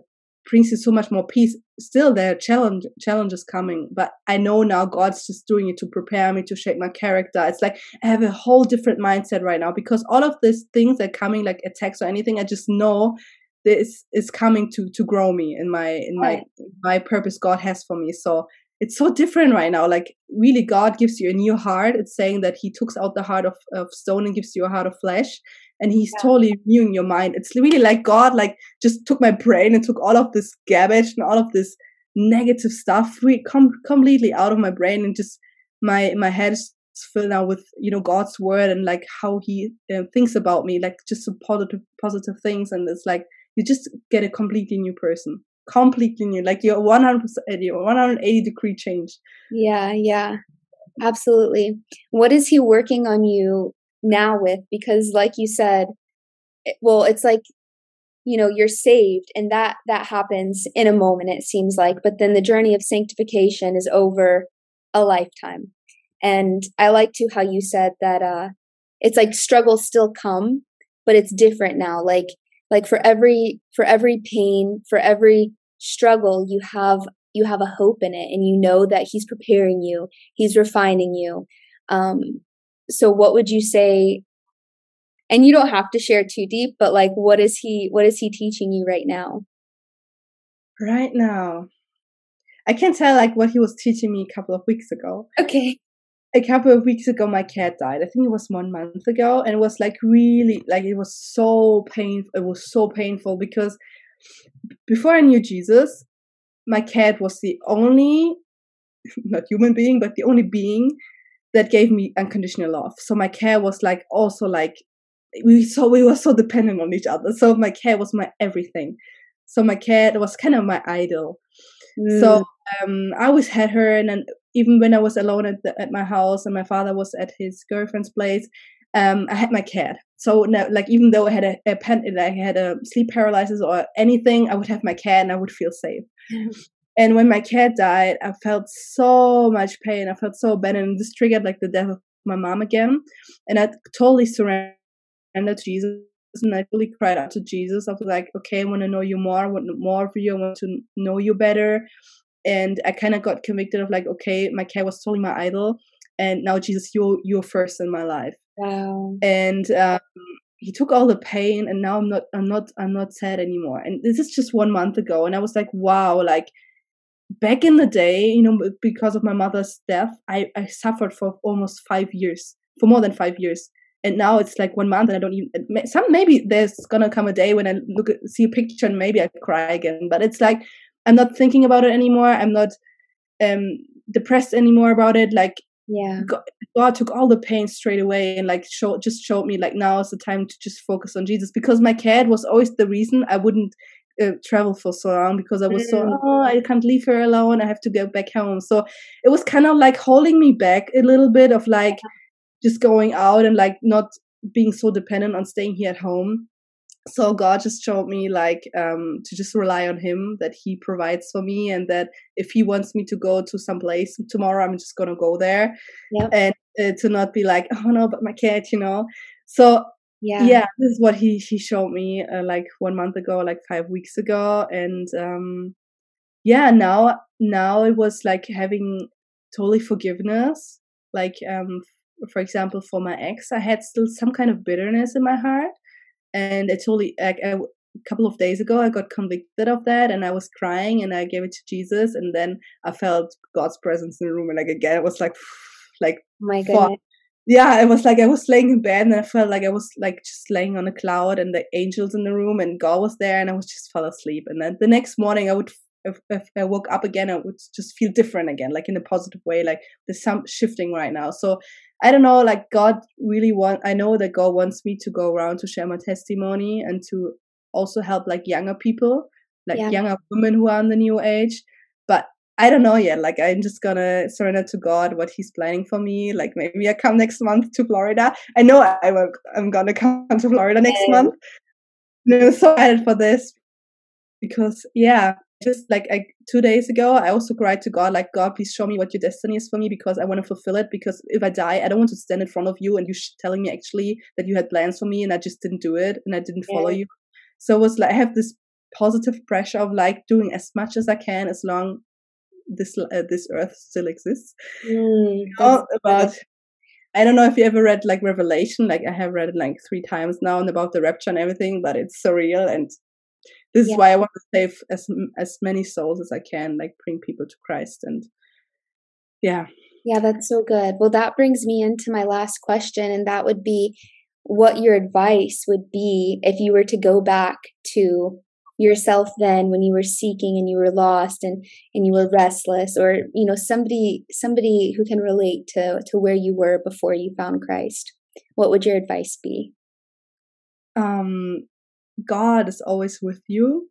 brings you so much more peace. Still, there are challenge challenges coming, but I know now God's just doing it to prepare me to shape my character. It's like I have a whole different mindset right now because all of these things are coming, like attacks or anything, I just know this is coming to to grow me in my in my right. my purpose God has for me. So it's so different right now. Like really, God gives you a new heart. It's saying that He takes out the heart of, of stone and gives you a heart of flesh and he's yeah. totally renewing your mind. It's really like God, like just took my brain and took all of this garbage and all of this negative stuff re- com- completely out of my brain and just my my head is filled now with you know God's word and like how He uh, thinks about me, like just some positive positive things, and it's like you just get a completely new person, completely new, like you're one hundred percent, you're one hundred eighty degree change. Yeah, yeah, absolutely. What is He working on you now with because like you said it, well it's like you know you're saved and that that happens in a moment it seems like but then the journey of sanctification is over a lifetime and i like to how you said that uh it's like struggles still come but it's different now like like for every for every pain for every struggle you have you have a hope in it and you know that he's preparing you, he's refining you. Um, so what would you say and you don't have to share too deep, but like what is he what is he teaching you right now? Right now. I can't tell like what he was teaching me a couple of weeks ago. Okay. A couple of weeks ago my cat died. I think it was one month ago and it was like really like it was so painful it was so painful because before I knew Jesus, my cat was the only [laughs] not human being, but the only being that gave me unconditional love. So my care was like also like we so we were so dependent on each other. So my care was my everything. So my cat was kind of my idol. Mm. So um, I always had her, and then even when I was alone at the, at my house and my father was at his girlfriend's place, um, I had my cat. So now, like even though I had a, a pen, I had a sleep paralysis or anything, I would have my cat and I would feel safe. [laughs] and when my cat died, I felt so much pain. I felt so bad, and this triggered like the death of my mom again, and I totally surrendered to Jesus. And I really cried out to Jesus. I was like, okay, I want to know you more. I want more of you. I want to know you better. And I kind of got convicted of like, okay, my cat was totally my idol, and now Jesus, you're you're first in my life. Wow. And um, he took all the pain, and now I'm not I'm not I'm not sad anymore. And this is just one month ago, and I was like, wow, like back in the day, you know, because of my mother's death, I I suffered for almost five years, for more than five years. And now it's like one month and i don't even some maybe there's gonna come a day when i look at see a picture and maybe i cry again. But it's like i'm not thinking about it anymore. I'm not um depressed anymore about it. Like yeah. God, god took all the pain straight away and like show just showed me like now is the time to just focus on jesus because my cat was always the reason i wouldn't uh, travel for so long because I was mm. so oh I can't leave her alone. I have to go back home. So it was kind of like holding me back a little bit of like just going out and like not being so dependent on staying here at home. So god just showed me like um to just rely on him that he provides for me and that if he wants me to go to some place tomorrow i'm just gonna go there yep. and uh, to not be like oh no but my cat you know? So yeah yeah this is what he he showed me uh, like one month ago like five weeks ago and um yeah now now it was like having totally forgiveness like um for example, for my ex, I had still some kind of bitterness in my heart. And I totally, like, a couple of days ago, I got convicted of that and I was crying and I gave it to Jesus. And then I felt God's presence in the room. And like, again, it was like, [sighs] like, my goodness. Yeah, it was like I was laying in bed and I felt like I was like just laying on a cloud and the angels in the room and God was there and I was just fell asleep. And then the next morning I would if, if I woke up again, I would just feel different again, like in a positive way. Like there's some shifting right now. So I don't know, like God really want. I know that God wants me to go around to share my testimony and to also help like younger people, like yeah. younger women who are in the new age. But I don't know yet. Like I'm just gonna surrender to God what He's planning for me. Like maybe I come next month to Florida. I know I will, I'm gonna come [laughs] to Florida next yeah. month. I'm so excited for this because yeah, just like I, two days ago, I also cried to God, like, God, please show me what your destiny is for me because I want to fulfill it. Because if I die, I don't want to stand in front of you and you telling me actually that you had plans for me and I just didn't do it and I didn't follow yeah. you. So it was like, I have this positive pressure of like doing as much as I can as long this uh, this earth still exists. Mm, about I don't know if you ever read like Revelation, like I have read it like three times now and about the rapture and everything, but it's surreal and this yeah. is why I want to save as as many souls as I can, like bring people to Christ and yeah. Yeah, that's so good. Well, that brings me into my last question, and that would be what your advice would be if you were to go back to yourself then when you were seeking and you were lost and and you were restless or you know somebody somebody who can relate to to where you were before you found Christ what would your advice be um God is always with you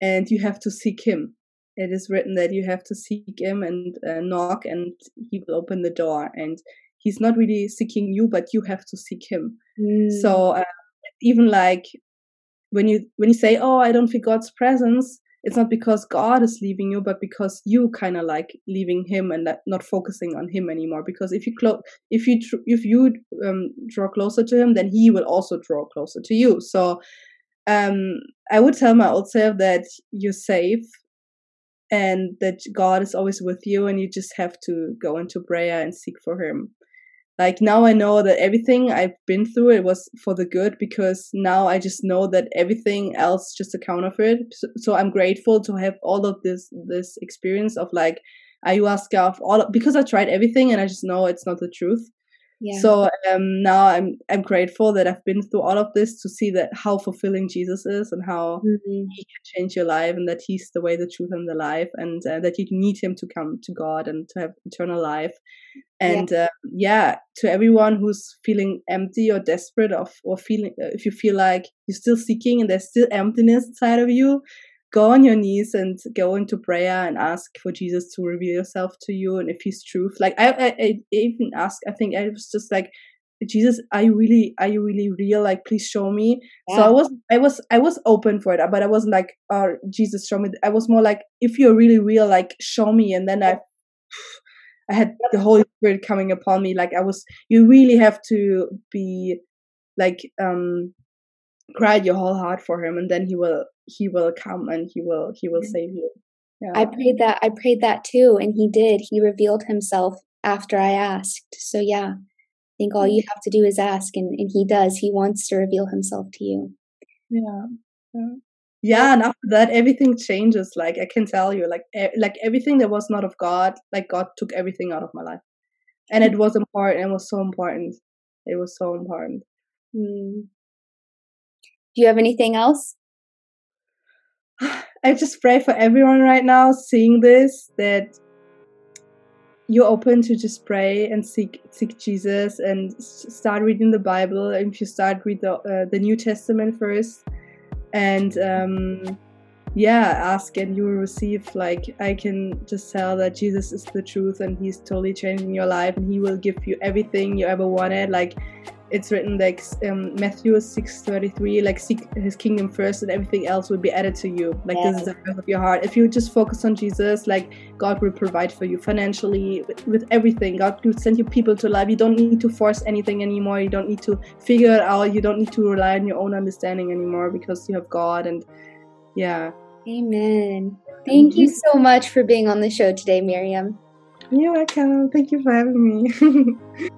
and you have to seek Him. It is written that you have to seek Him and uh, knock, and He will open the door. And He's not really seeking you, but you have to seek Him. Mm. So uh, even like when you when you say, "Oh, I don't feel God's presence," it's not because God is leaving you, but because you kind of like leaving Him and not focusing on Him anymore. Because if you clo- if you tr- if you um, draw closer to Him, then He will also draw closer to you. So um, I would tell my old self that you're safe and that God is always with you and you just have to go into prayer and seek for him. Like now I know that everything I've been through it was for the good because now I just know that everything else just a counterfeit. So, so I'm grateful to have all of this this experience of like ayahuasca of all because I tried everything and I just know it's not the truth. Yeah. So um, now I'm I'm grateful that I've been through all of this to see that how fulfilling Jesus is and how mm-hmm. he can change your life and that he's the way, the truth, and the life, and uh, that you need him to come to God and to have eternal life. And yeah. Uh, yeah, to everyone who's feeling empty or desperate, of or feeling uh, if you feel like you're still seeking and there's still emptiness inside of you, go on your knees and go into prayer and ask for Jesus to reveal yourself to you and if he's truth. Like I, I, I even asked, I think I was just like, Jesus, are you really, are you really real? Like, please show me. Yeah. So I was, I was, I was open for it, but I wasn't like, oh, Jesus, show me. I was more like, if you're really real, like, show me. And then I, I had the Holy Spirit coming upon me. Like I was, you really have to be like, um, cry your whole heart for him and then he will he will come and he will he will save you. Yeah. i prayed that i prayed that too and he did. He revealed himself after i asked. So yeah. I think all you have to do is ask and, and he does. He wants to reveal himself to you. Yeah. Yeah, yeah and after that everything changes. Like i can tell you like e- like everything that was not of god like god took everything out of my life. And it was important it was so important. It was so important. Mm. Do you have anything else? I just pray for everyone right now seeing this that you're open to just pray and seek seek Jesus and start reading the Bible. If you start read the uh, the New Testament first, and um, yeah, ask and you will receive. Like I can just tell that Jesus is the truth and He's totally changing your life and He will give you everything you ever wanted. Like it's written like um, Matthew 6:33 like seek his kingdom first and everything else will be added to you. Like yeah. this is the path of your heart. If you just focus on Jesus like God will provide for you financially with, with, everything. God will send you people to life you don't need to force anything anymore. You don't need to figure it out. You don't need to rely on your own understanding anymore because you have God and yeah. Amen. Thank you. so much for being on the show today Myrieme. You're welcome. Thank you for having me [laughs]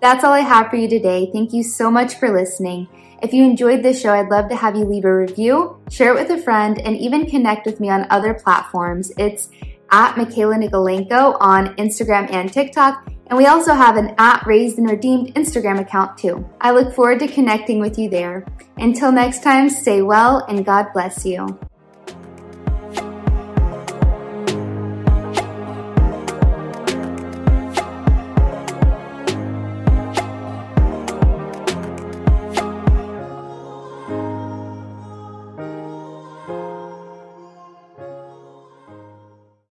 That's all I have for you today. Thank you so much for listening. If you enjoyed this show, I'd love to have you leave a review, share it with a friend, and even connect with me on other platforms. It's at Michaela Nikolaenko on Instagram and TikTok, and we also have an at Raised and Redeemed Instagram account too. I look forward to connecting with you there. Until next time, stay well and God bless you.